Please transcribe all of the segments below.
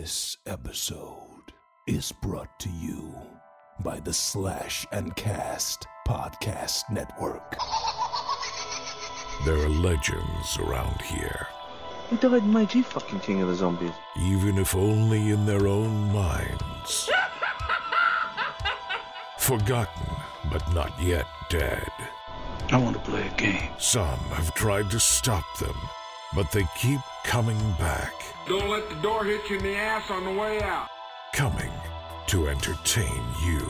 This episode is brought to you by the Slash and Cast Podcast Network. There are legends around here, Who died in Meiji fucking King of the Zombies? even if only in their own minds. Forgotten, but not yet dead. I want to play a game. Some have tried to stop them, but they keep coming back, Don't let the door hit you in the ass on the way out. coming to entertain you.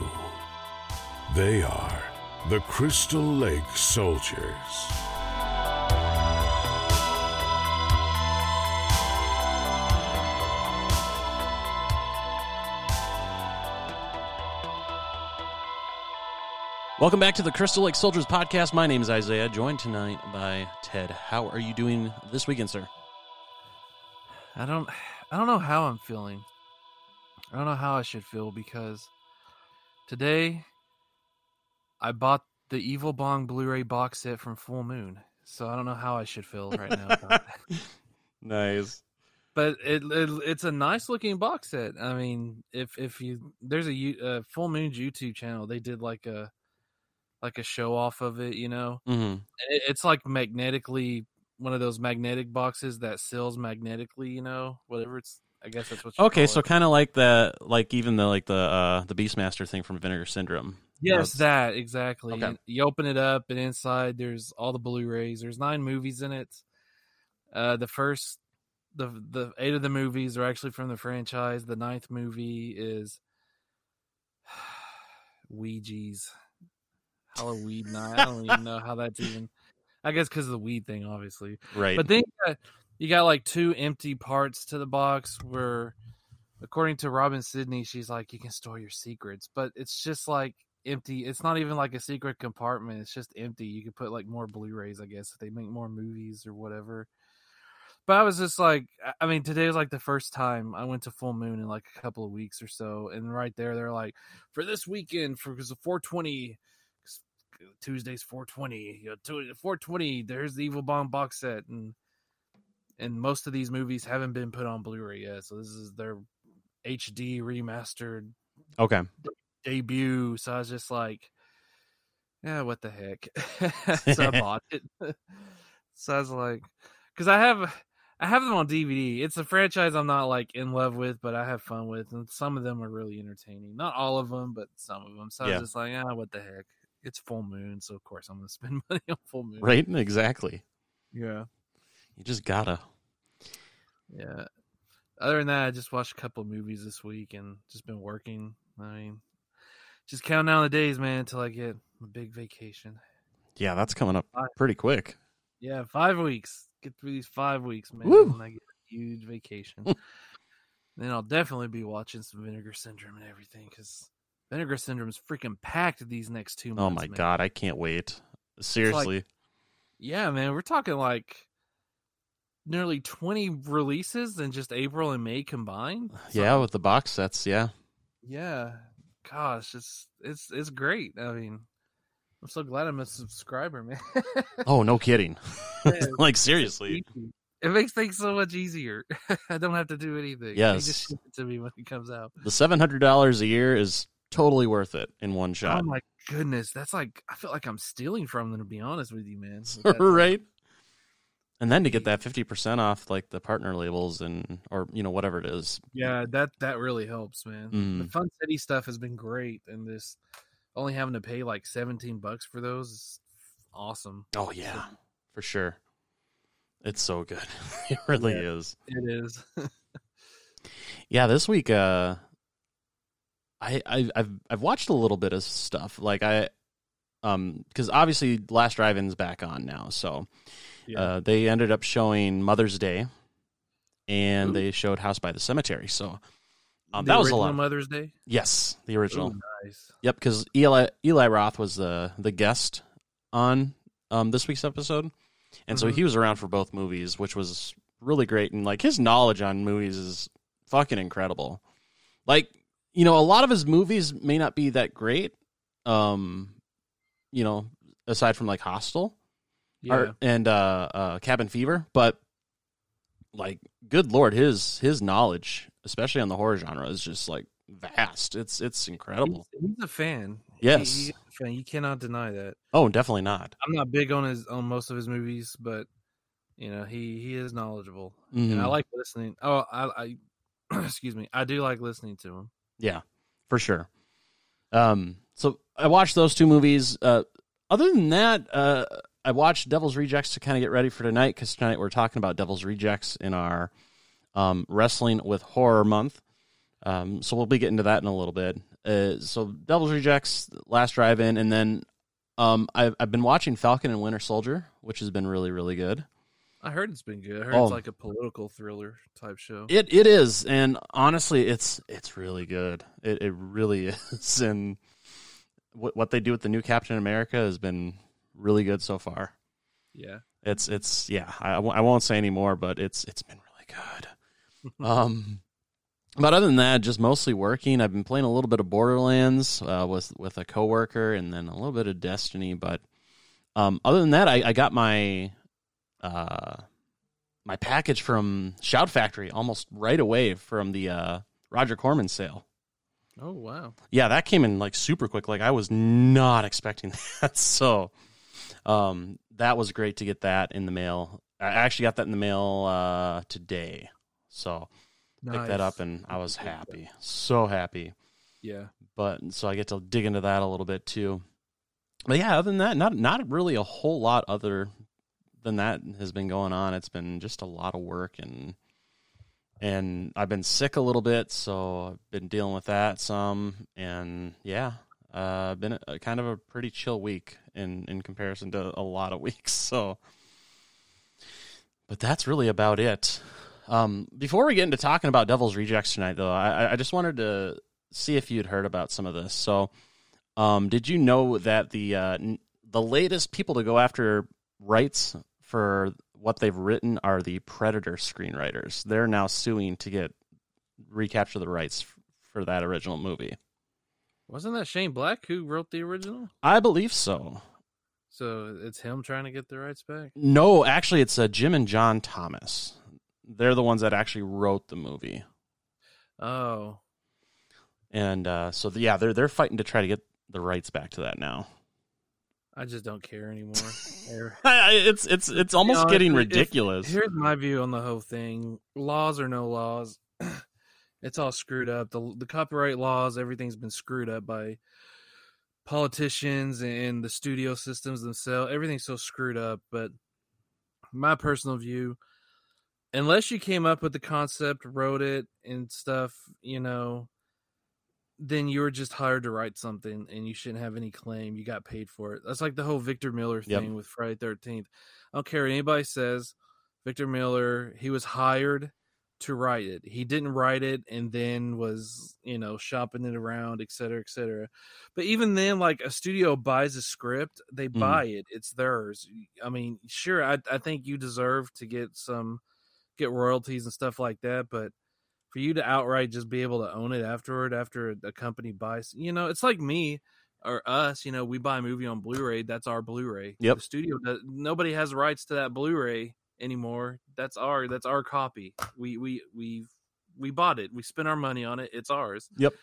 They are the Crystal Lake Soldiers. Welcome back to the Crystal Lake Soldiers podcast. My name is Isaiah, joined tonight by Ted. How are you doing this weekend, sir? I don't I don't know how I'm feeling. I don't know how I should feel because today I bought the Evil Bong Blu-ray box set from Full Moon. So I don't know how I should feel right now. Nice. but it, it it's a nice looking box set. I mean, if if you there's a uh, Full Moon's YouTube channel, they did like a like a show off of it, you know. hmm it, it's like magnetically one of those magnetic boxes that seals magnetically, you know, whatever it's. I guess that's what. You Okay, so kind of like the like even the like the uh the Beastmaster thing from Vinegar Syndrome. yes, That's- that exactly. Okay. You open it up, and inside there's all the Blu-rays. There's nine movies in it. Uh, the first, the the eight of the movies are actually from the franchise. The ninth movie is Weedjies Halloweed night. I don't even know how that's even. I guess because of the weed thing, obviously. Right. But then you got, you got like two empty parts to the box where, according to Robin Sydney, she's like, you can store your secrets, but it's just like empty. It's not even like a secret compartment. It's just empty. You could put like more Blu-rays, I guess, if they make more movies or whatever. But I was just like, I- I mean, today was like the first time I went to Full Moon in like a couple of weeks or so, and right there, they're like, for this weekend, for because of 420. Tuesday's 420. You know, 420. There's the Evil Bong box set, and and most of these movies haven't been put on Blu-ray yet. So this is their HD remastered okay. debut. So I was just like, yeah, what the heck? so I bought it. so I was like, because I have. I have them on DVD. It's a franchise I'm not like in love with, but I have fun with, and some of them are really entertaining. Not all of them, but some of them. So I was just like, ah, what the heck? It's full moon, so of course I'm gonna spend money on full moon. Right. Exactly. Yeah. You just gotta. Yeah. Other than that, I just watched a couple of movies this week and just been working. I mean, just counting down the days, man, until I get a big vacation. Yeah, that's coming up Bye. pretty quick. Yeah, five weeks. Get through these five weeks, man, Woo! and I get a huge vacation. then I'll definitely be watching some Vinegar Syndrome and everything because Vinegar Syndrome is freaking packed these next two oh months. Oh my man. god, I can't wait. Seriously. Yeah, man, we're talking like nearly 20 releases in just April and May combined. yeah, with the box sets, yeah. Yeah. Gosh, it's it's it's great. I mean, I'm so glad I'm a subscriber, man. Oh, no kidding. Like seriously. It makes things so much easier. I don't have to do anything. They Yes. just ship it to me when it comes out. The seven hundred dollars a year is totally worth it in one shot. Oh my goodness, that's like I feel like I'm stealing from them to be honest with you, man. Right? And then to get that fifty percent off like the partner labels and or you know, whatever it is. Yeah, that that really helps, man. The Mm. Fun City stuff has been great, and this only having to pay like 17 bucks for those is awesome. Oh yeah. For sure. It's so good. it really Yeah. is. It is. Yeah, this week uh I, I I've I've watched a little bit of stuff. Like I um because obviously Last Drive In's back on now, so Yeah. uh they ended up showing Mother's Day and Ooh. they showed House by the Cemetery. So um The that was a lot. Mother's Day. yes, the original. Ooh, nice. Yep, because Eli Eli Roth was the the guest on um this week's episode, and so Mhm. he was around for both movies, which was really great. And like his knowledge on movies is fucking incredible. Like you know, a lot of his movies may not be that great. Um, you know, aside from like Hostel Yeah. or, and uh, uh, Cabin Fever, but like good lord, his his knowledge, especially on the horror genre, is just like vast. It's it's incredible. He's, he's a fan. Yes. He- a fan. You cannot deny that. Oh, definitely not. I'm not big on his on most of his movies, but you know he he is knowledgeable, Mhm. and I like listening. Oh, I, I excuse me, I do like listening to him. Yeah, for sure. Um, so I watched those two movies. Uh, other than that, uh, I watched Devil's Rejects to kind of get ready for tonight because tonight we're talking about Devil's Rejects in our um, Wrestling with Horror month. Um, so we'll be getting to that in a little bit. Uh, so Devil's Rejects, Last Drive In, and then um, I've, I've been watching Falcon and Winter Soldier, which has been really, really good. I heard it's been good. I heard Oh. it's like a political thriller type show. It it is, and honestly, it's it's really good. It it really is, and what what they do with the new Captain America has been really good so far. yeah, It's it's yeah. I, I won't- say any more, but it's it's been really good. um, but other than that, just mostly working. I've been playing a little bit of Borderlands uh, with with a coworker, and then a little bit of Destiny. But um, other than that, I, I got my uh my package from Shout Factory almost right away from the uh, Roger Corman sale. Oh wow. Yeah, that came in like super quick. Like I was not expecting that. So um that was great to get that in the mail. I actually got that in the mail uh today. So picked that up and I was happy. So happy. Yeah. But so I get to dig into that a little bit too. But yeah, other than that, not not really a whole lot other than that has been going on. It's been just a lot of work and and I've been sick a little bit, so I've been dealing with that some. And yeah, uh, been a, kind of a pretty chill week in in comparison to a lot of weeks. So, but that's really about it. Um, before we get into talking about Devil's Rejects tonight, though, I, I just wanted to see if you'd heard about some of this. So, um, did you know that the uh, the latest people to go after rights for what they've written are the Predator screenwriters? They're now suing to get recapture the rights for that original movie. Wasn't that Shane Black who wrote the original? I believe so. So it's him trying to get the rights back. No, actually, it's uh, Jim and John Thomas. They're the ones that actually wrote the movie, Oh, and uh, so yeah, they're they're fighting to try to get the rights back to that now. I just don't care anymore. Or- I- I- it's it's it's almost You know, getting if- if- ridiculous. Here's my view on the whole thing: laws or no laws, it's all screwed up. The the copyright laws, everything's been screwed up by politicians and the studio systems themselves. Everything's so screwed up. But my personal view, unless you came up with the concept, wrote it, and stuff, you know. Then you were just hired to write something, and you shouldn't have any claim. You got paid for it. That's like the whole Victor Miller Yep. thing with Friday Thirteenth. I don't care what anybody says. Victor Miller, he was hired to write it. He didn't write it and then was, you know, shopping it around, et cetera, et cetera. But even then, like a studio buys a script, they Mhm. buy it. It's theirs. I mean, sure, I, I think you deserve to get some, get royalties and stuff like that. But for you to outright just be able to own it afterward, after a company buys, you know, it's like me or us, you know, we buy a movie on Blu-ray. That's our Blu-ray. Yep. The studio, does, nobody has rights to that Blu-ray anymore. That's our that's our copy. We we we we bought it. We spent our money on it. It's ours. Yep.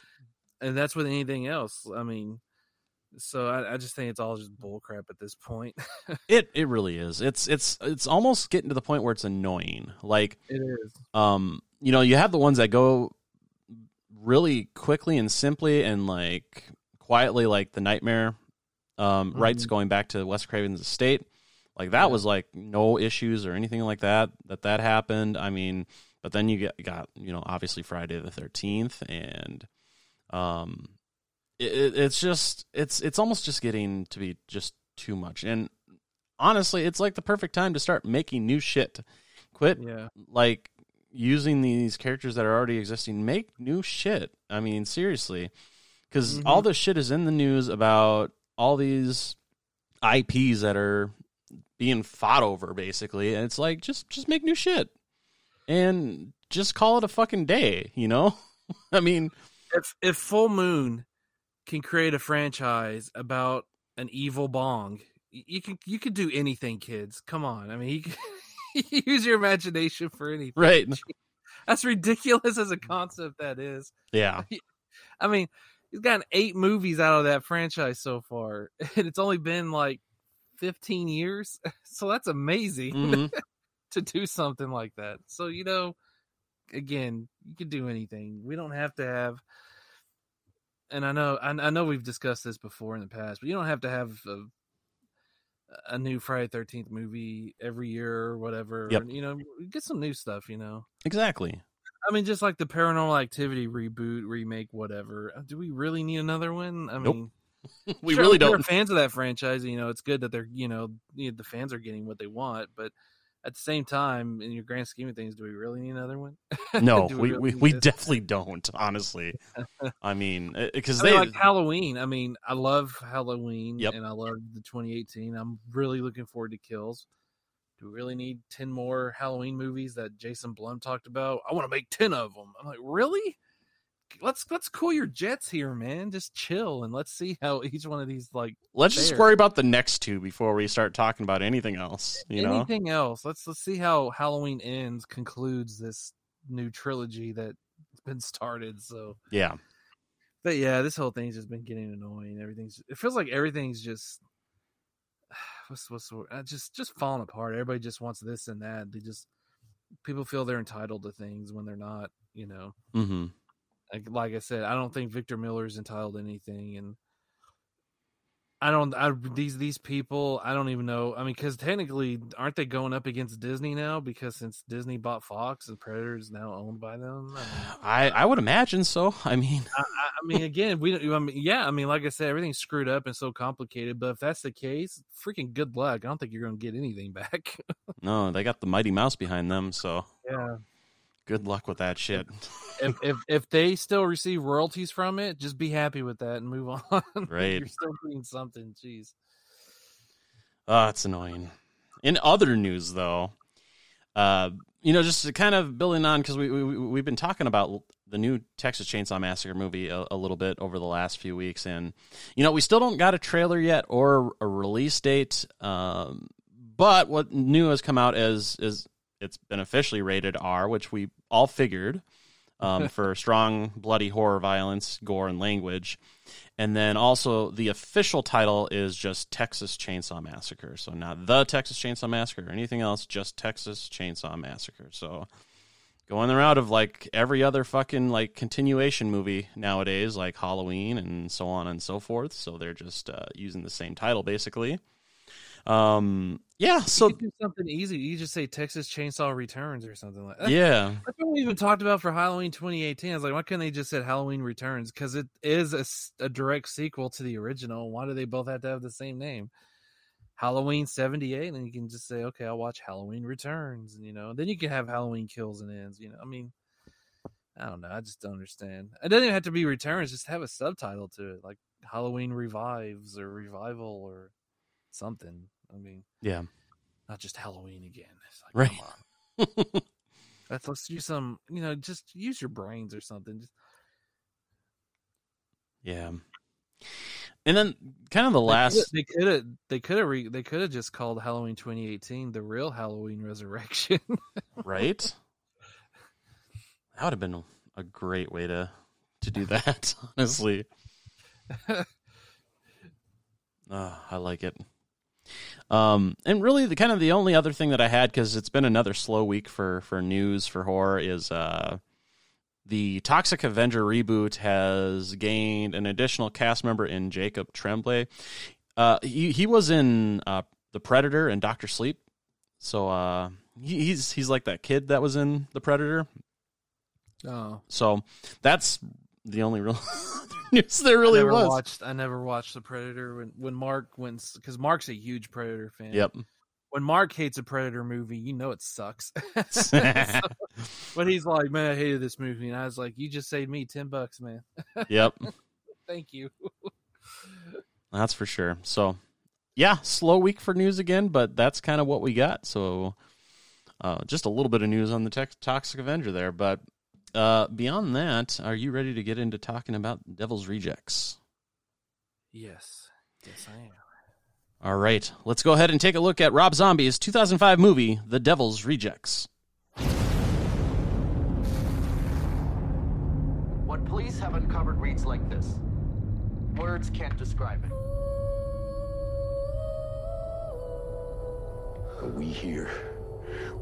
And that's with anything else. I mean, so I, I just think it's all just bullcrap at this point. It it really is. It's it's it's almost getting to the point where it's annoying. Like it is. um you know, you have the ones that go really quickly and simply and like quietly like the nightmare um rights Mhm. going back to Wes Craven's estate. Like that Yeah. was like no issues or anything like that that that happened. I mean, but then you get got, you know, obviously Friday the 13th and um it- it's just it's it's almost just getting to be just too much. And honestly, it's like the perfect time to start making new shit. Quit Yeah. like using these characters that are already existing. Make new shit. I mean, seriously, because Mhm. all this shit is in the news about all these IPs that are being fought over, basically, and it's like just just make new shit and just call it a fucking day. You know, I mean, If if Full Moon can create a franchise about an evil bong, you can you could do anything, kids. Come on. I mean, he Use your imagination for anything. Right. That's ridiculous as a concept. That is. Yeah. I mean, he's gotten eight movies out of that franchise so far, and it's only been like 15 years. So that's amazing Mhm. to do something like that. So, you know, again, you can do anything. We don't have to have, and I know, I, I know we've discussed this before in the past, but you don't have to have a, a new Friday 13th movie every year or whatever. Yep. You know, get some new stuff, you know. Exactly. I mean, just like the Paranormal Activity reboot, remake, whatever. Uh, Do we really need another one? I Nope. mean, We sure, really don't. fans of that franchise. You know, it's good that they're you know the fans are getting what they want, but at the same time, in your grand scheme of things, do we really need another one? No, Do we, really we, we definitely don't, honestly. I mean, eh, eh, because I mean, they. like Halloween. I mean, I love Halloween, Yep. and I love the 2018. I'm really looking forward to Kills. Do we really need 10 more Halloween movies that Jason Blum talked about? I want to make 10 of them. I'm like, really? Let's let's cool your jets here, man. Just chill and let's see how each one of these like let's just worry about the next two before we start talking about anything else. You know? anything else. Let's let's see how Halloween ends concludes this new trilogy that's been started. So, Yeah. but yeah, this whole thing's just been getting annoying. Everything's it feels like everything's just what's what's? Uh, just just falling apart. Everybody just wants this and that. They just people feel they're entitled to things when they're not. You know, hmm like like I said, I don't think Victor Miller is entitled to anything, and I don't. I these these people, I don't even know. I mean, because technically, aren't they going up against Disney now? Because since Disney bought Fox, the Predator is now owned by them. I I, I would imagine so. I mean, I, I- mean, again, we don't. I mean, yeah, I mean, like I said, everything's screwed up and so complicated. But if that's the case, freaking good luck. I don't think you're going to get anything back. no, they got the Mighty Mouse behind them, so yeah. Good luck with that shit. If if if they still receive royalties from it, just be happy with that and move on. Right. you're still doing something. Jeez. Oh, it's annoying. In other news, though, uh, you know, just kind of building on because we, we we've been talking about the new Texas Chainsaw Massacre movie a, a little bit over the last few weeks, and you know, we still don't got a trailer yet or a release date. Um, but what new has come out is is it's been officially rated R, which we all figured um, for strong, bloody horror, violence, gore, and language. And then also the official title is just Texas Chainsaw Massacre. So not the Texas Chainsaw Massacre or anything else, just Texas Chainsaw Massacre. So going the route of like every other fucking like continuation movie nowadays, like Halloween and so on and so forth. So they're just uh, using the same title basically. Um, yeah. So you do something easy. You just say Texas Chainsaw Returns or something like that. yeah, That's what we even talked about for Halloween 2018. I was like, why couldn't they just said Halloween Returns? Because it is a direct sequel to the original. Why do they both have to have the same name? Halloween 78, and you can just say, okay, I'll watch Halloween Returns, and you know, then you can have Halloween Kills and Ends. You know, I mean, I don't know. I just don't understand. It doesn't even have to be Returns. Just have a subtitle to it, like Halloween Revives or Revival or something. I mean, yeah. not just Halloween again. It's like, Right. come on. Let's let's do some, you know, just use your brains or something. Just Yeah. And then kind of the last they could have they could have re, they could have just called Halloween 2018 the real Halloween Resurrection. right? That would have been a great way to to do that, honestly. Oh, I like it. Um, and really, the kind of the only other thing that I had because it's been another slow week for for news for horror is uh, the Toxic Avenger reboot has gained an additional cast member in Jacob Tremblay. Uh, he he was in uh, the Predator and Doctor Sleep, so uh, he, he's he's like that kid that was in the Predator. oh, So that's the only real news there I really never was. watched. I never watched the Predator when when Mark went because Mark's a huge Predator fan. Yep. When Mark hates a Predator movie, you know it sucks. So- but he's like, man, I hated this movie, and I was like, you just saved me ten bucks, man. yep. Thank you. That's for sure. So, yeah, slow week for news again, but that's kind of what we got. So, uh, just a little bit of news on the Tex- Toxic Avenger there. But uh, beyond that, are you ready to get into talking about Devil's Rejects? Yes, yes, I am. All right, let's go ahead and take a look at Rob Zombie's 2005 movie, The Devil's Rejects. What police have uncovered reads like this. Words can't describe it. We here,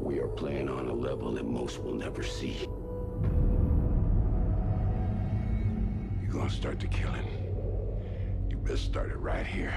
we are playing on a level that most will never see. You're gonna start the killing. You best start it right here.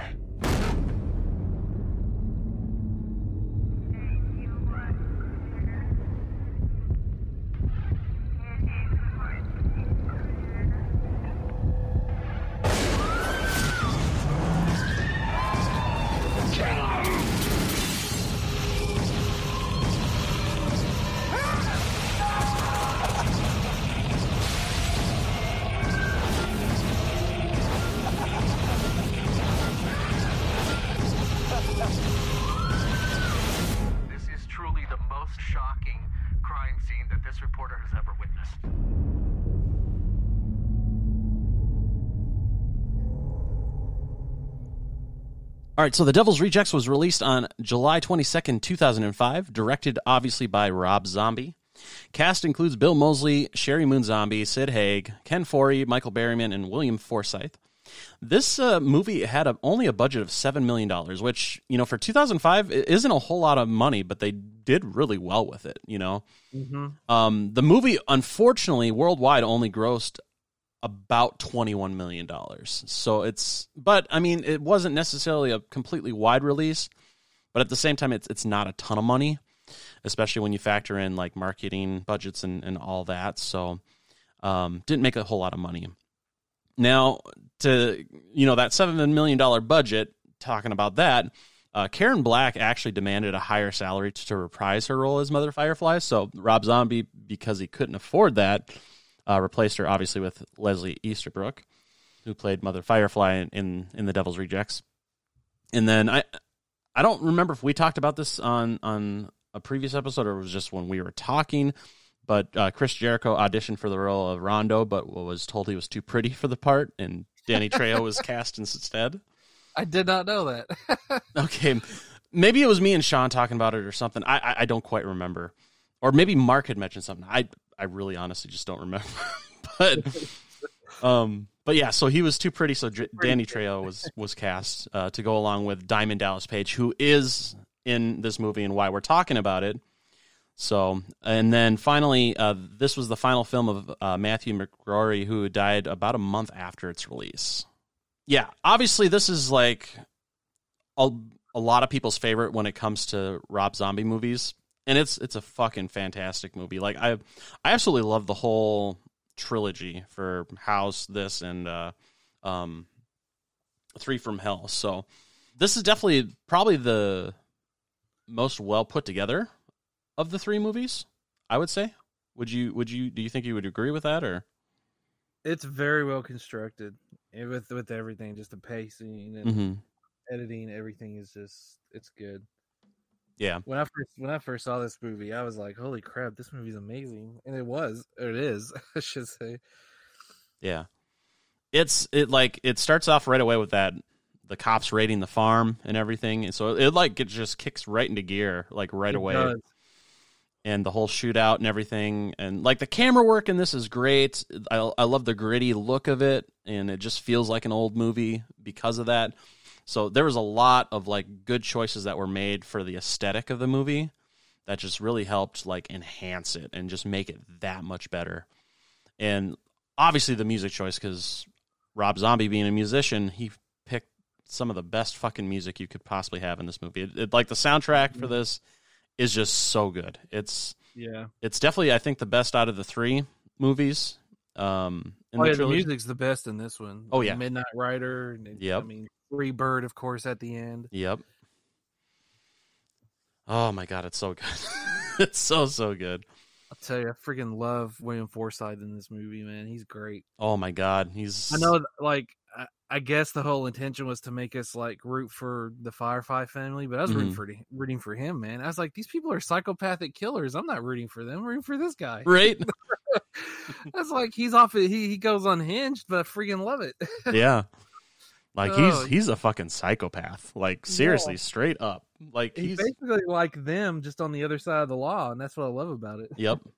All right, so The Devil's Rejects was released on July 22nd, 2005, directed obviously by Rob Zombie. Cast includes Bill Moseley, Sheri Moon Zombie, Sid Haig, Ken Foree, Michael Berryman, and William Forsythe. This uh, movie had a, only a budget of $7 million, which, you know, for 2005 it isn't a whole lot of money, but they did really well with it, you know? Mm-hmm. Um, the movie, unfortunately, worldwide only grossed about $21 million. So it's, but I mean, it wasn't necessarily a completely wide release, but at the same time, it's, it's not a ton of money, especially when you factor in like marketing budgets and, and all that. So, um, didn't make a whole lot of money. Now, to, you know, that $7 million budget, talking about that, uh, Karen Black actually demanded a higher salary to, to reprise her role as Mother Firefly. So Rob Zombie, because he couldn't afford that, uh, replaced her obviously with Leslie Easterbrook, who played Mother Firefly in, in in The Devil's Rejects. And then I I don't remember if we talked about this on on a previous episode or it was just when we were talking. But uh, Chris Jericho auditioned for the role of Rondo, but was told he was too pretty for the part, and Danny Trejo was cast instead. I did not know that. Okay, maybe it was me and Sean talking about it or something. I I, I don't quite remember, or maybe Mark had mentioned something. I I really honestly just don't remember. but um, but yeah, so he was too pretty. So Dr- Danny Trejo was was cast uh, to go along with Diamond Dallas Page, who is in this movie and why we're talking about it. So, and then finally, uh, this was the final film of uh, Matthew McGrory, who died about a month after its release. Yeah, obviously, this is like a, a lot of people's favorite when it comes to Rob Zombie movies, and it's it's a fucking fantastic movie. Like I, I absolutely love the whole trilogy for House, this, and uh, um, Three from Hell. So, this is definitely probably the most well put together of the three movies. I would say. Would you? Would you? Do you think you would agree with that, or? it's very well constructed with with everything, just the pacing and Mm-hmm. editing. Everything is just it's good. Yeah. When I first when I first saw this movie, I was like, "Holy crap, this movie's amazing!" And it was, or it is, I should say. Yeah. It's it like it starts off right away with that the cops raiding the farm and everything. And so it like it just kicks right into gear like right It away. does. And the whole shootout and everything and like the camera work in this is great. I I love the gritty look of it and it just feels like an old movie because of that. So there was a lot of like good choices that were made for the aesthetic of the movie that just really helped like enhance it and just make it that much better. And obviously the music choice because Rob Zombie being a musician, he picked some of the best fucking music you could possibly have in this movie. It, it- like the soundtrack for this is just so good. It's Yeah. it's definitely I think the best out of the three movies. Um, Oh, the yeah, the music's the best in this one. Oh, yeah. Midnight Rider. And, Yep. I mean, Free Bird, of course, at the end. Yep. Oh my god, it's so good. it's so so good. I'll tell you, I freaking love William Forsythe in this movie, man. He's great. Oh my god, he's I know, like, I, I guess the whole intention was to make us like root for the Firefly family, but I was rooting Mhm. for rooting for him, man. I was like, these people are psychopathic killers. I'm not rooting for them. I'm rooting for this guy. right. That's like he's off. He he goes unhinged, but I freaking love it. yeah. Like Oh. he's he's a fucking psychopath. Like seriously, straight up. Like He's he's basically like them, just on the other side of the law, and that's what I love about it. Yep.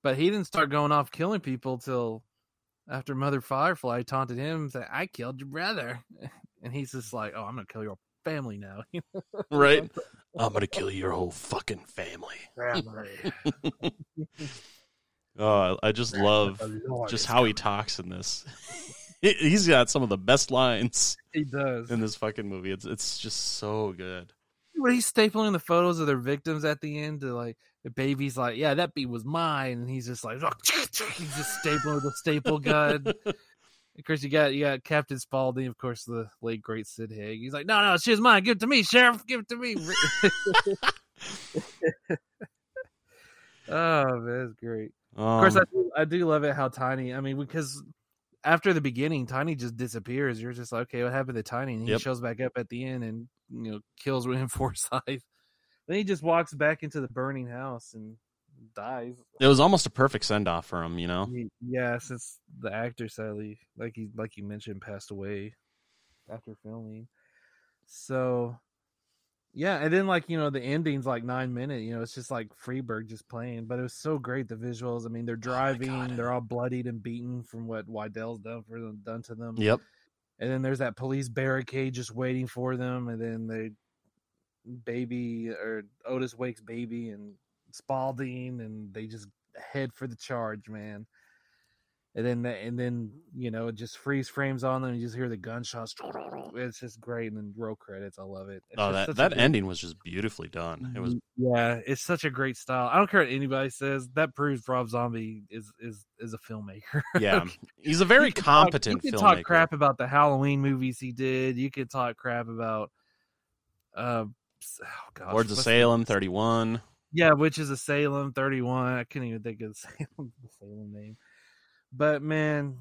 But he didn't start going off killing people till after Mother Firefly taunted him, saying, "I killed your brother," and he's just like, "Oh, I'm gonna kill your family now." Right. I'm gonna kill your whole fucking family. Family. Oh, I just love just how he talks in this. He- He's got some of the best lines he does. in this fucking movie. It's it's just so good. When he's stapling the photos of their victims at the end to like the baby's like, "Yeah, that beat was mine," and he's just like, he's just stapling with a staple gun. Of course, you got you got Captain Spaulding, of course, the late great Sid Haig. He's like, "No, no, she's mine. Give it to me, Sheriff. Give it to me." oh man, that's great. Of course, Um, I do, I do love it how Tiny. I mean, because after the beginning, Tiny just disappears. You're just like, okay, what happened to Tiny? And he Yep. shows back up at the end and you know kills William Forsythe. Then he just walks back into the burning house and dies. it was almost a perfect send off for him, you know. Yeah, since the actor sadly, like he like you mentioned, passed away after filming. So yeah, and then like you know the ending's like nine minute. You know, it's just like Free Bird just playing, but it was so great. The visuals. I mean, they're oh driving, God. they're all bloodied and beaten from what Wydell's done for them, done to them. Yep. And then there's that police barricade just waiting for them, and then they baby or Otis wakes baby and Spaulding, and they just head for the charge, man. And then, and then you know, it just freeze frames on them. And you just hear the gunshots. It's just great, and then roll credits. I love it. It's Oh, that that good- ending was just beautifully done. It was yeah, it's such a great style. I don't care what anybody says. That proves Rob Zombie is is is a filmmaker. yeah. He's a very can talk- competent you can filmmaker. talk crap about the Halloween movies he did. You could talk crap about uh oh gosh, Lords of Salem, thirty one. Yeah, which is a Salem 31. I couldn't even think of the Salem, the Salem name. But man,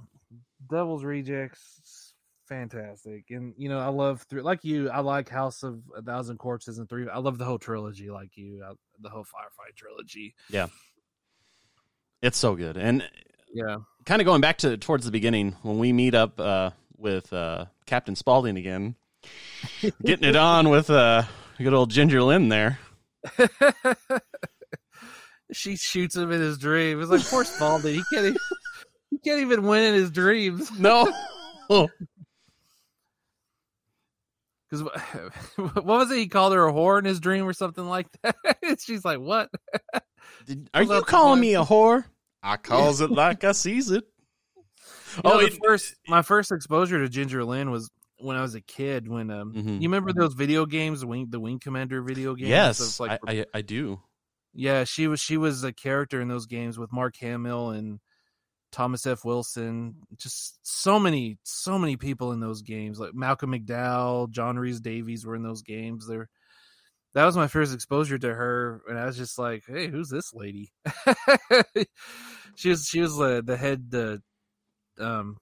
Devil's Rejects fantastic. And you know, I love through like you, I like House of a Thousand Corpses and three. I love the whole trilogy like you, I, the whole Firefly trilogy. Yeah, it's so good. And Yeah. kind of going back to towards the beginning when we meet up uh, with uh, Captain Spaulding again, getting it on with uh, good old Ginger Lynn there. she shoots him in his dream. It's like poor Spaulding. He can't even, he can't even win in his dreams. No, Because what was it? He called her a whore in his dream or something like that. She's like, "What?" Did- are you calling me a whore? I calls it like I sees it. You know, Oh, the it- first my first exposure to Ginger Lynn was when I was a kid. When um, Mhm. you remember those video games, Wing the Wing Commander video games? Yes, It's like I, I I do. yeah, she was she was a character in those games with Mark Hamill and Thomas F. Wilson. Just so many so many people in those games. Like Malcolm McDowell, John Rhys-Davies were in those games. There. That was my first exposure to her, and I was just like, "Hey, who's this lady?" she was she was the the head the um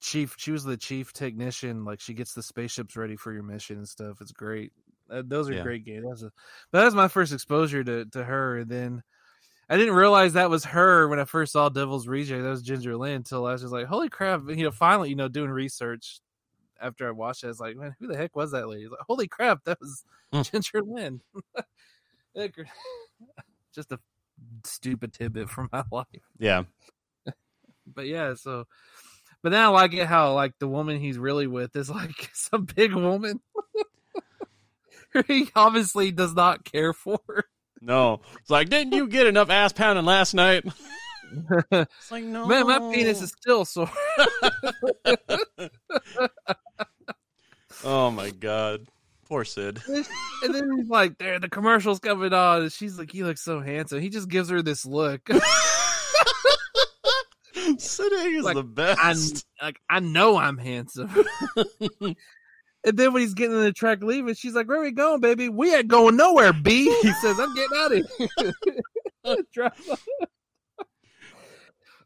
chief. She was the chief technician. Like she gets the spaceships ready for your mission and stuff. It's great. Uh, those are Yeah. great games. That was a, but that was my first exposure to to her. And then I didn't realize that was her when I first saw Devil's Reject. That was Ginger Lynn. Until I was just like, "Holy crap!" You know, finally, you know, doing research after I watched it, I was like, "Man, who the heck was that lady?" Was like, Holy crap, that was Hmm. Ginger Lynn. just a stupid tidbit from my life Yeah, but yeah, so but then I like it how like the woman he's really with is like some big woman. he obviously does not care for. No. It's like, didn't you get enough ass pounding last night? It's like, no, Man, my penis is still sore. Oh my god, poor Sid. and then he's like, "There, the commercial's coming on," and she's like, "He looks so handsome." He just gives her this look. Sid is Like, the I best. like, I know I'm handsome. And then when he's getting in the truck leaving, she's like, "Where we going, baby? We ain't going nowhere, B." He says, "I'm getting out of here."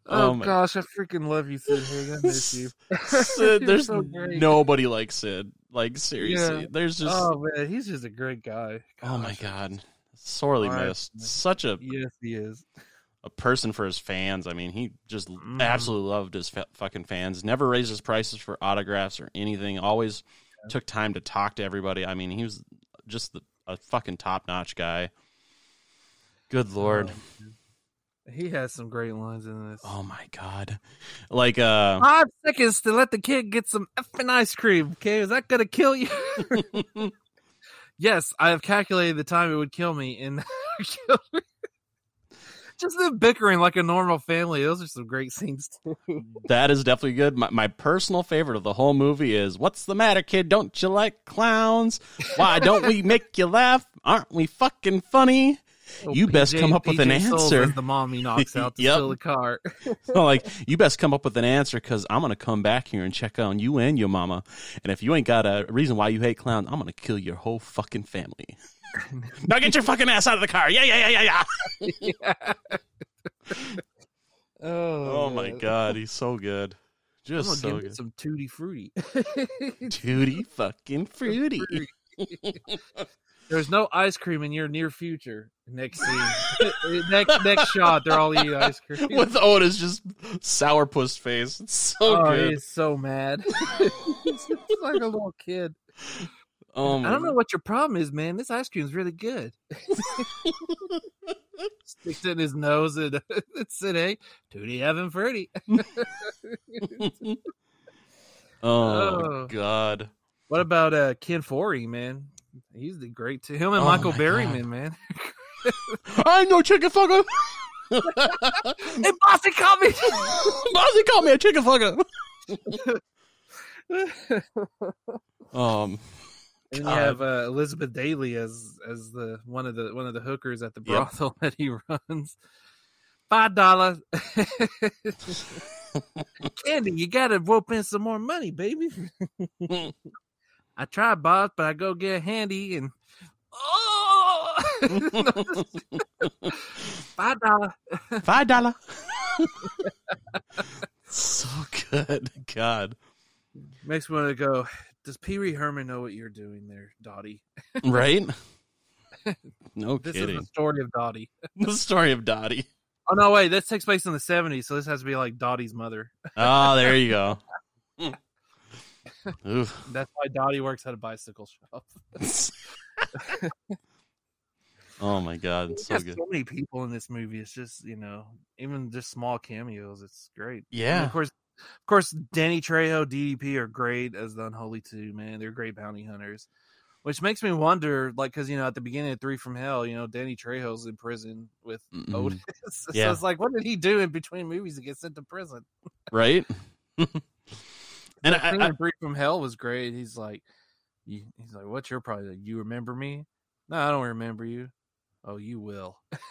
Oh Oh, my- gosh, I freaking love you, Sid Haig. I miss you. Sid, You're there's so great. nobody like Sid. Like seriously, Yeah. there's just Oh man, he's just a great guy. oh my god, sorely All right. missed. Such a Yes, he is. a person for his fans. I mean, he just Mhm. absolutely loved his f- fucking fans. Never raises prices for autographs or anything. Always took time to talk to everybody. I mean, he was just the, a fucking top notch guy. Good lord. He has some great lines in this. Oh my god. Like uh Five seconds to let the kid get some effing ice cream. Okay, is that gonna kill you? yes, I have calculated the time it would kill me, and just them bickering like a normal family. Those are some great scenes too. that is definitely good. My, my personal favorite of the whole movie is "What's the matter, kid? Don't you like clowns? Why don't we make you laugh? Aren't we fucking funny? Oh, you best come up with an answer. The mom he knocks out to Yep. steal the car. So, like, you best come up with an answer because I'm gonna come back here and check on you and your mama. And if you ain't got a reason why you hate clowns, I'm gonna kill your whole fucking family. now get your fucking ass out of the car. Yeah, yeah, yeah, yeah, yeah. oh, Oh my god, he's so good. Just so good. some tutti frutti. Tutti fucking fruity. There's no ice cream in your near future. Next scene, next next shot, they're all eating ice cream. With Otis just sourpuss face. It's so oh, good. he's so mad. he's like a little kid. Oh I don't know what your problem is, man. This ice cream is really good. Sticks it in his nose and it said, "Hey, Tootie having fruity." oh, Oh. god. What about uh Ken Foree, man? He's the great too. Him and Oh, Michael Berryman, man. I know chicken fucker. hey, Bossy caught me. Bossy called me a chicken fucker. Um And you have uh, Elizabeth Daily as as the one of the one of the hookers at the Yep. brothel that he runs. Five dollars. Candy, you gotta rope in some more money, baby. I tried, boss, but I go get handy and oh, five dollar. five dollar. so good. God. Makes me want to go. Does Pee Wee Herman know what you're doing there, Dottie? Right? No This kidding. is the story of Dottie. the story of Dottie. Oh no, wait, this takes place in the '70s, so this has to be like Dottie's mother. Oh, there you go. That's why Dottie works at a bicycle shop. oh my god, it's so There's good. so many people in this movie. It's just you know, even just small cameos. It's great. And Yeah. of course, of course, Danny Trejo, DDP are great as the Unholy Two. Man, they're great bounty hunters. Which makes me wonder, like, because you know, at the beginning of Three from Hell, you know, Danny Trejo's in prison with Mm-mm. Otis. so Yeah. it's like, what did he do in between movies to get sent to prison? Right? And I, I, from Hell was great. He's like, he's like, what's your problem? You remember me? No, I don't remember you. Oh, you will.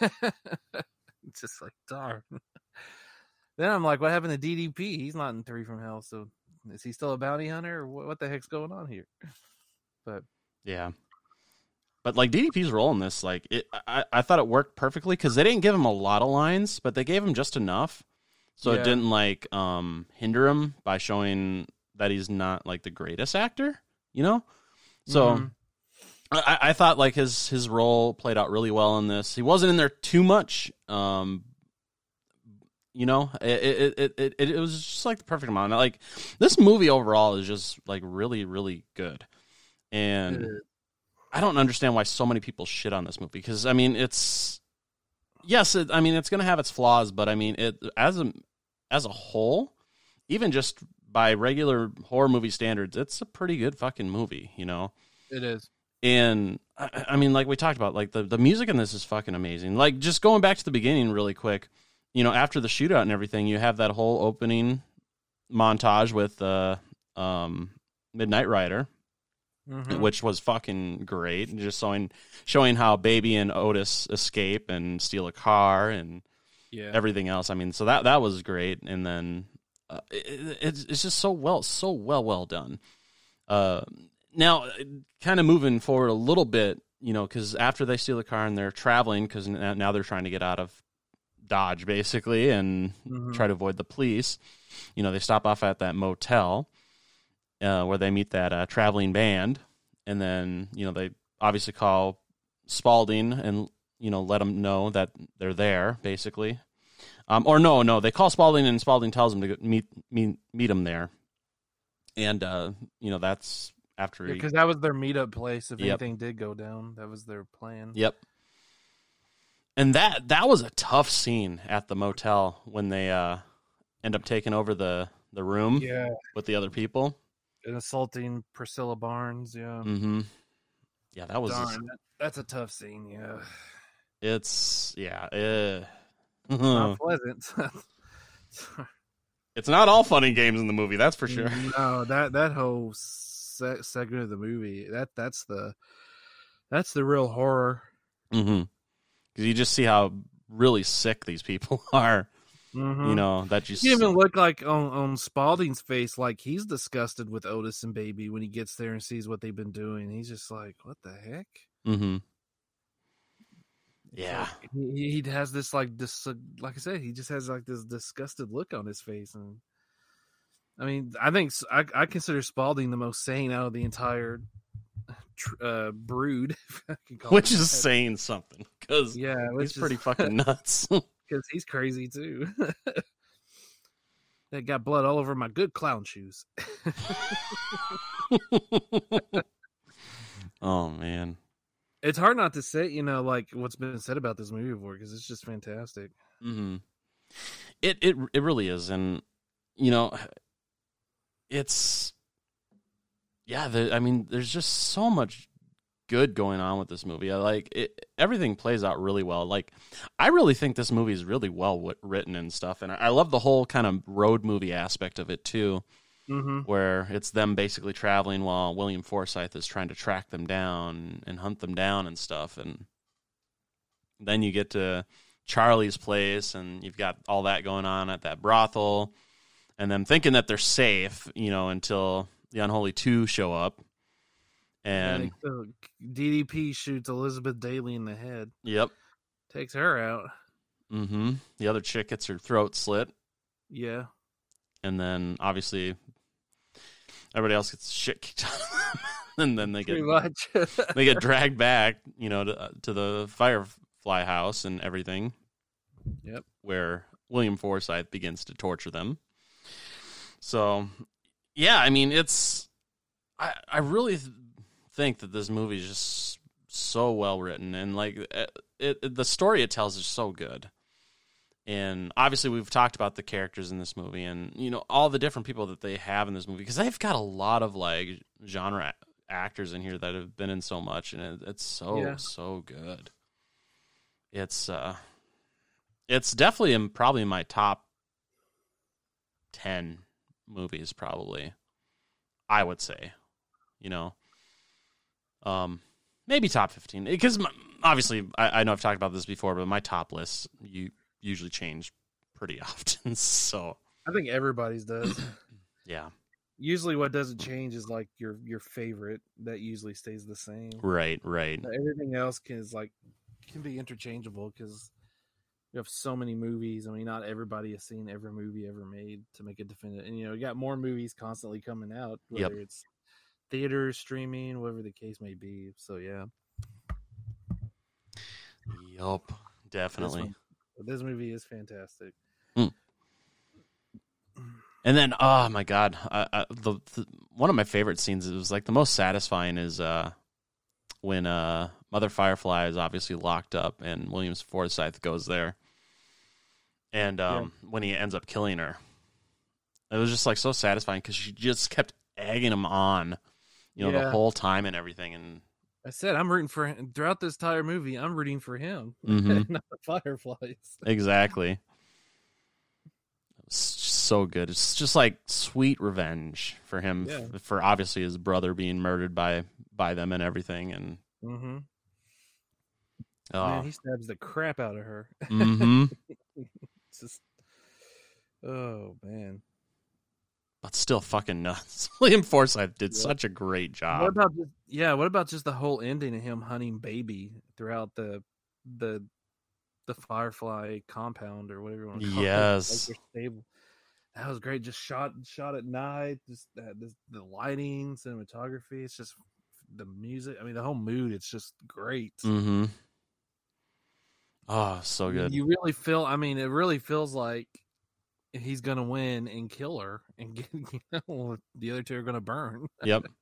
just like darn. then I'm like, what happened to DDP? He's not in Three from Hell, so is he still a bounty hunter, or what, what the heck's going on here? But yeah. But like DDP's role in this, like it, I, I thought it worked perfectly because they didn't give him a lot of lines, but they gave him just enough, so Yeah. it didn't like um hinder him by showing that he's not like the greatest actor, you know. So Mhm. I, I thought like his his role played out really well in this. He wasn't in there too much, um, you know. It it, it it it it was just like the perfect amount. Like this movie overall is just like really really good, and I don't understand why so many people shit on this movie because I mean it's yes, it, I mean it's gonna have its flaws, but I mean it as a as a whole, even just by regular horror movie standards, it's a pretty good fucking movie, you know it is. and I, I mean like we talked about like the, the music in this is fucking amazing like just going back to the beginning really quick you know after the shootout and everything you have that whole opening montage with uh um midnight rider Mhm. which was fucking great and just showing showing how baby and otis escape and steal a car and Yeah. everything else i mean so that that was great and then uh, it, it's it's just so well so well well done. Uh now kind of moving forward a little bit you know because after they steal the car and they're traveling because now they're trying to get out of dodge basically and Mhm. try to avoid the police you know they stop off at that motel uh, where they meet that uh, traveling band. And then you know they obviously call spaulding and you know let them know that they're there basically Um, or no, no, they call Spaulding and Spaulding tells him to meet meet meet him there. And uh, you know that's after because that was their meetup place. If Yep. anything did go down, that was their plan. Yep. And that that was a tough scene at the motel when they uh end up taking over the the room Yeah, with the other people. and assaulting Priscilla Barnes. Yeah, Mm-hmm. Yeah, that was darn, that, that's a tough scene. Yeah, it's yeah. Uh, not pleasant. it's not all funny games in the movie, that's for sure. No, that that whole se- segment of the movie that that's the that's the real horror. Mm-hmm. Because you just see how really sick these people are. Mhm. You know that just You even look like on on Spaulding's face, like he's disgusted with Otis and Baby when he gets there and sees what they've been doing. He's just like, "What the heck?" Mm-hmm. Yeah. He, he has this like this, like I said, he just has like this disgusted look on his face, and I mean, I think I, I consider Spaulding the most sane out of the entire uh, brood, if I can call Which is that. saying something because yeah, he's pretty fucking nuts. because he's crazy too. That got blood all over my good clown shoes. oh man. It's hard not to say, you know, like what's been said about this movie before because it's just fantastic. hmm It it it really is, and you know, it's yeah. The, I mean, there's just so much good going on with this movie. I like it. Everything plays out really well. Like, I really think this movie is really well w- written and stuff, and I, I love the whole kind of road movie aspect of it too. Mm-hmm. where it's them basically traveling while William Forsythe is trying to track them down and hunt them down and stuff. And then you get to Charlie's place, and you've got all that going on at that brothel, and them thinking that they're safe, you know, until the Unholy Two show up. And DDP shoots Elizabeth Daily in the head, yep, takes her out. Mm hmm. the other chick gets her throat slit, Yeah, and then obviously everybody else gets shit kicked out, of them. and then they get they get dragged back, you know, to, uh, to the Firefly house and everything. Yep. Where William Forsythe begins to torture them. So, yeah, I mean, it's I I really think that this movie is just so well written and like it, it the story it tells is so good. And obviously, we've talked about the characters in this movie, and you know all the different people that they have in this movie because they've got a lot of like genre actors in here that have been in so much, and it, it's so Yeah. so good. It's uh, it's definitely in probably my top ten movies, probably. I would say, you know, um, maybe top fifteen because obviously I, I know I've talked about this before, but my top list you usually change pretty often. So I think everybody's does. yeah, usually, what doesn't change is like your your favorite. That usually stays the same. right, right, Everything else can is like can be interchangeable because you have so many movies. I mean, not everybody has seen every movie ever made to make a definitive. And you know, you got more movies constantly coming out, Yep. whether it's theater, streaming, whatever the case may be. So yeah, yup, this, definitely. One- this movie is fantastic. And then, oh my god, I, I, the, the one of my favorite scenes. It was like the most satisfying is uh, when uh, Mother Firefly is obviously locked up, and Williams Forsythe goes there, and um, when he ends up killing her, it was just like so satisfying because she just kept egging him on, you know, the whole time and everything, and I said I'm rooting for him throughout this entire movie. I'm rooting for him, Mhm. not the Fireflies. exactly. So good. It's just like sweet revenge for him Yeah. f- for obviously his brother being murdered by by them and everything. And Mm-hmm. oh, Man, he stabs the crap out of her. hmm just, oh man. But still fucking nuts. William Forsythe did Yeah. such a great job. What about just yeah? What about just the whole ending of him hunting baby throughout the the the Firefly compound or whatever you want to call Yes. it? Like. That was great. Just shot shot at night. Just that this, the lighting, cinematography. It's just the music. I mean, the whole mood. It's just great. Mm-hmm. Oh, so good. You really feel. I mean, it really feels like he's gonna win and kill her, and get, you know, the other two are gonna burn. Yep.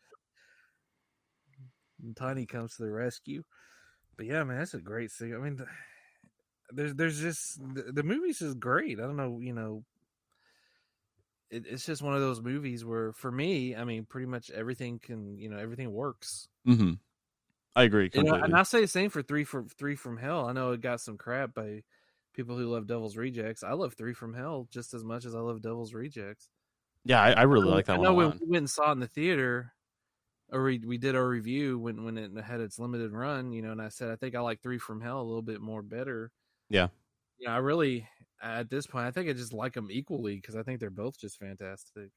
And Tiny comes to the rescue. But yeah, man, that's a great scene. I mean, there's there's just the, the movie's is great. I don't know, you know, it, it's just one of those movies where, for me, I mean, pretty much everything can, you know, everything works. hmm I agree completely. and I say the same for three from three from hell. I know it got some crap by people who love Devil's Rejects. I love Three from Hell just as much as I love Devil's Rejects. yeah, I, I really like that I one know a we went and saw it in the theater, or we we did our review when when it had its limited run, you know, and I said I think I like Three from Hell a little bit more better. Yeah. Yeah, I really at this point I think I just like them equally because I think they're both just fantastic.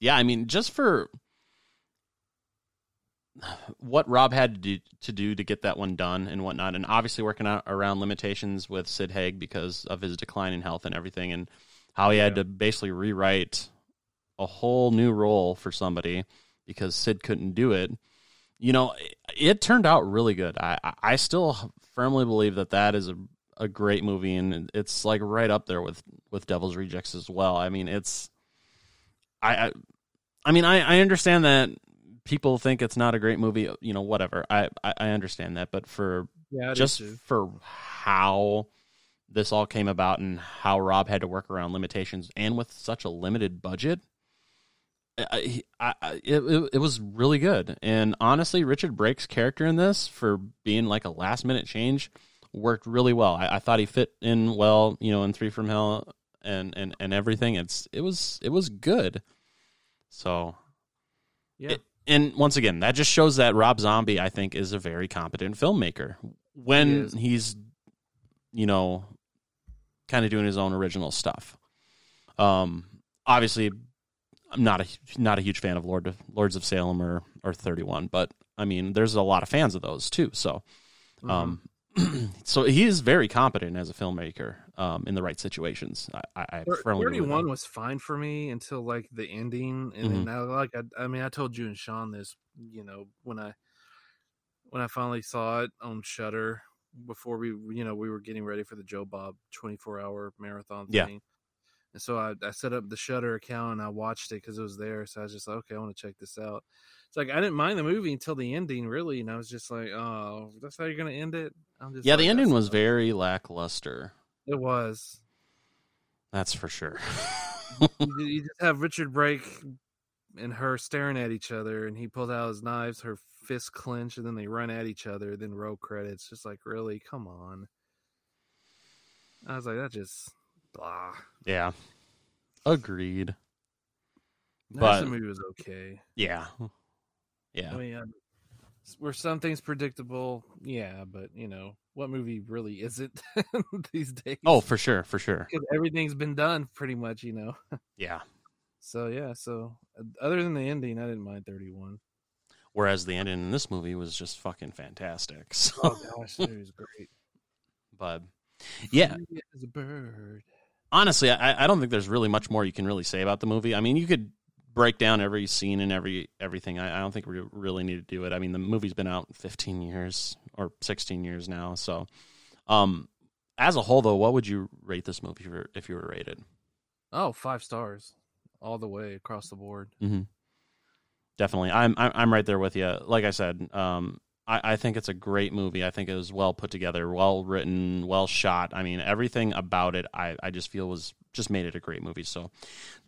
Yeah, I mean, just for what Rob had to do, to do to get that one done and whatnot, and obviously working out around limitations with Sid Haig because of his decline in health and everything, and how he had to basically rewrite a whole new role for somebody because Sid couldn't do it. You know, it, it turned out really good. I I- I still firmly believe that that is a a great movie, and it's like right up there with with Devil's Rejects as well. I mean, it's I, I I mean, I, I understand that people think it's not a great movie. You know, whatever. I, I, I understand that, but for Yeah, just for how this all came about and how Rob had to work around limitations and with such a limited budget, I, I, I, it, it, was really good. And honestly, Richard Brake's character in this, for being like a last minute change, worked really well. I, I thought he fit in well, you know, in Three from Hell and, and, and everything. It's it was it was good. So Yeah. it- and once again, that just shows that Rob Zombie, I think, is a very competent filmmaker He he's, you know, kind of doing his own original stuff. Um, obviously, I'm not a not a huge fan of Lord of, Lords of Salem or or 31, but I mean, there's a lot of fans of those too. So, Mm-hmm. um, so he is very competent as a filmmaker um, in the right situations. I, I, I firmly believe that. 31 was fine for me until like the ending and Mm-hmm. then I like I, I mean I told you and Sean this you know when I when I finally saw it on Shudder before we you know we were getting ready for the Joe Bob 24 hour marathon Yeah. And so I, I set up the Shudder account and I watched it because it was there so I was just like okay I want to check this out it's like I didn't mind the movie until the ending really and I was just like oh that's how you're gonna end it I'm just Yeah, like, the ending was not-" very lackluster. it was That's for sure. you, you just have Richard Brake and her staring at each other, and he pulls out his knives, her fists clench, and then they run at each other. Then roll credits, just like really, come on. I was like, that just blah. yeah, agreed. The But the movie was okay. yeah, yeah. I mean, um, were some things predictable? Yeah, but you know, what movie really isn't these days? Oh, for sure, for sure. because everything's been done pretty much, you know. Yeah. So yeah, so uh, other than the ending, I didn't mind thirty one. Whereas the ending in this movie was just fucking fantastic. So, Oh gosh, it was great. but yeah, Free as a bird. Honestly, I, I don't think there's really much more you can really say about the movie. I mean, you could break down every scene and every everything. I, I don't think we really need to do it. I mean, the movie's been out 15 years or 16 years now. So, um, as a whole, though, what would you rate this movie for, if you were rated? Oh, five stars, all the way across the board. Mm-hmm. Definitely, I'm, I'm I'm right there with you. Like I said, um, I, I think it's a great movie. I think it was well put together, well written, well shot. I mean, everything about it, I, I just feel was just made it a great movie. So,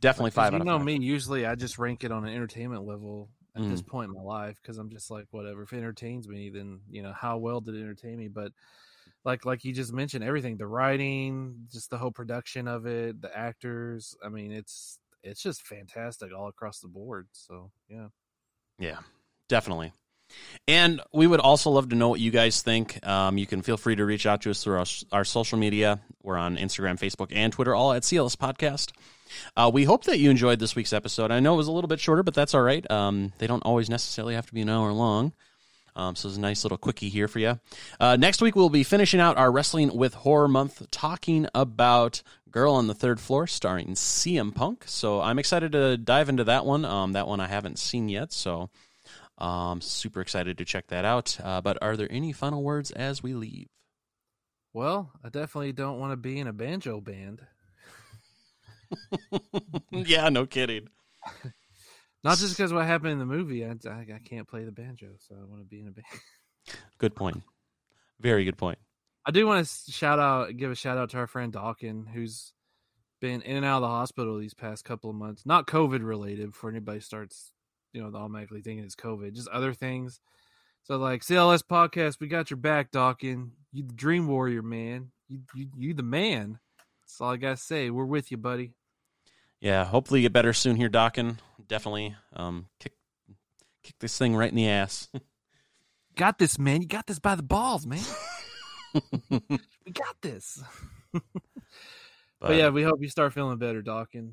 definitely five You out of know five. me. Usually, I just rank it on an entertainment level at this Mhm. point in my life because I'm just like, whatever. If it entertains me, then you know how well did it entertain me. But like like you just mentioned, everything, the writing, just the whole production of it, the actors. I mean, it's it's just fantastic all across the board. So yeah. Yeah, definitely. And we would also love to know what you guys think. Um, you can feel free to reach out to us through our, our social media. We're on Instagram, Facebook, and Twitter, all at CLS Podcast. Uh, we hope that you enjoyed this week's episode. I know it was a little bit shorter, but that's all right. Um, they don't always necessarily have to be an hour long. Um, so it's a nice little quickie here for you. Uh, next week, we'll be finishing out our Wrestling with Horror month, talking about Girl on the Third Floor, starring CM Punk. So I'm excited to dive into that one. Um, that one I haven't seen yet, so um, super excited to check that out. Uh, but are there any final words as we leave? Well, I definitely don't want to be in a banjo band. yeah, no kidding. Not just because what happened in the movie. I, I, I can't play the banjo, so I want to be in a band. Good point. Very good point. I do want to shout out, give a shout out to our friend Dawkin, who's been in and out of the hospital these past couple of months. Not COVID related, before anybody starts, you know, the automatically thinking it's COVID, just other things. So, like CLS podcast, we got your back, Dawkin. You the dream warrior, man. You you you the man. That's all I gotta say. We're with you, buddy. Yeah, hopefully you get better soon here, Dawkin. Definitely. Um, kick kick this thing right in the ass. got this, man. You got this by the balls, man. we got this. but, but, yeah, we hope you start feeling better, Dawkin.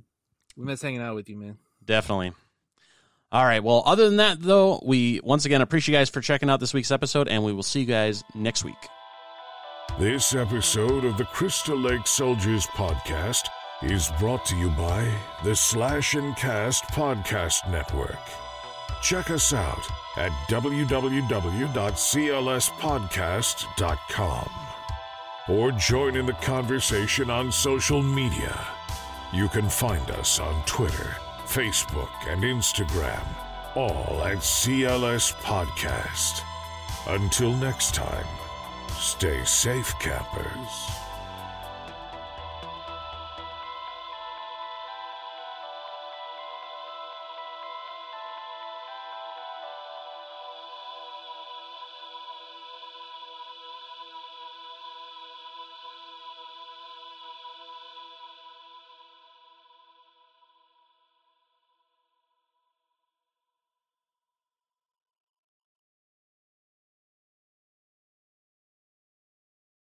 We miss hanging out with you, man. Definitely. All right. Well, other than that, though, we once again appreciate you guys for checking out this week's episode, and we will see you guys next week. This episode of the Crystal Lake Soldiers podcast is brought to you by the Slash and Cast Podcast Network. Check us out at www.clspodcast.com or join in the conversation on social media. You can find us on Twitter, Facebook, and Instagram, all at CLS Podcast. Until next time, stay safe, campers.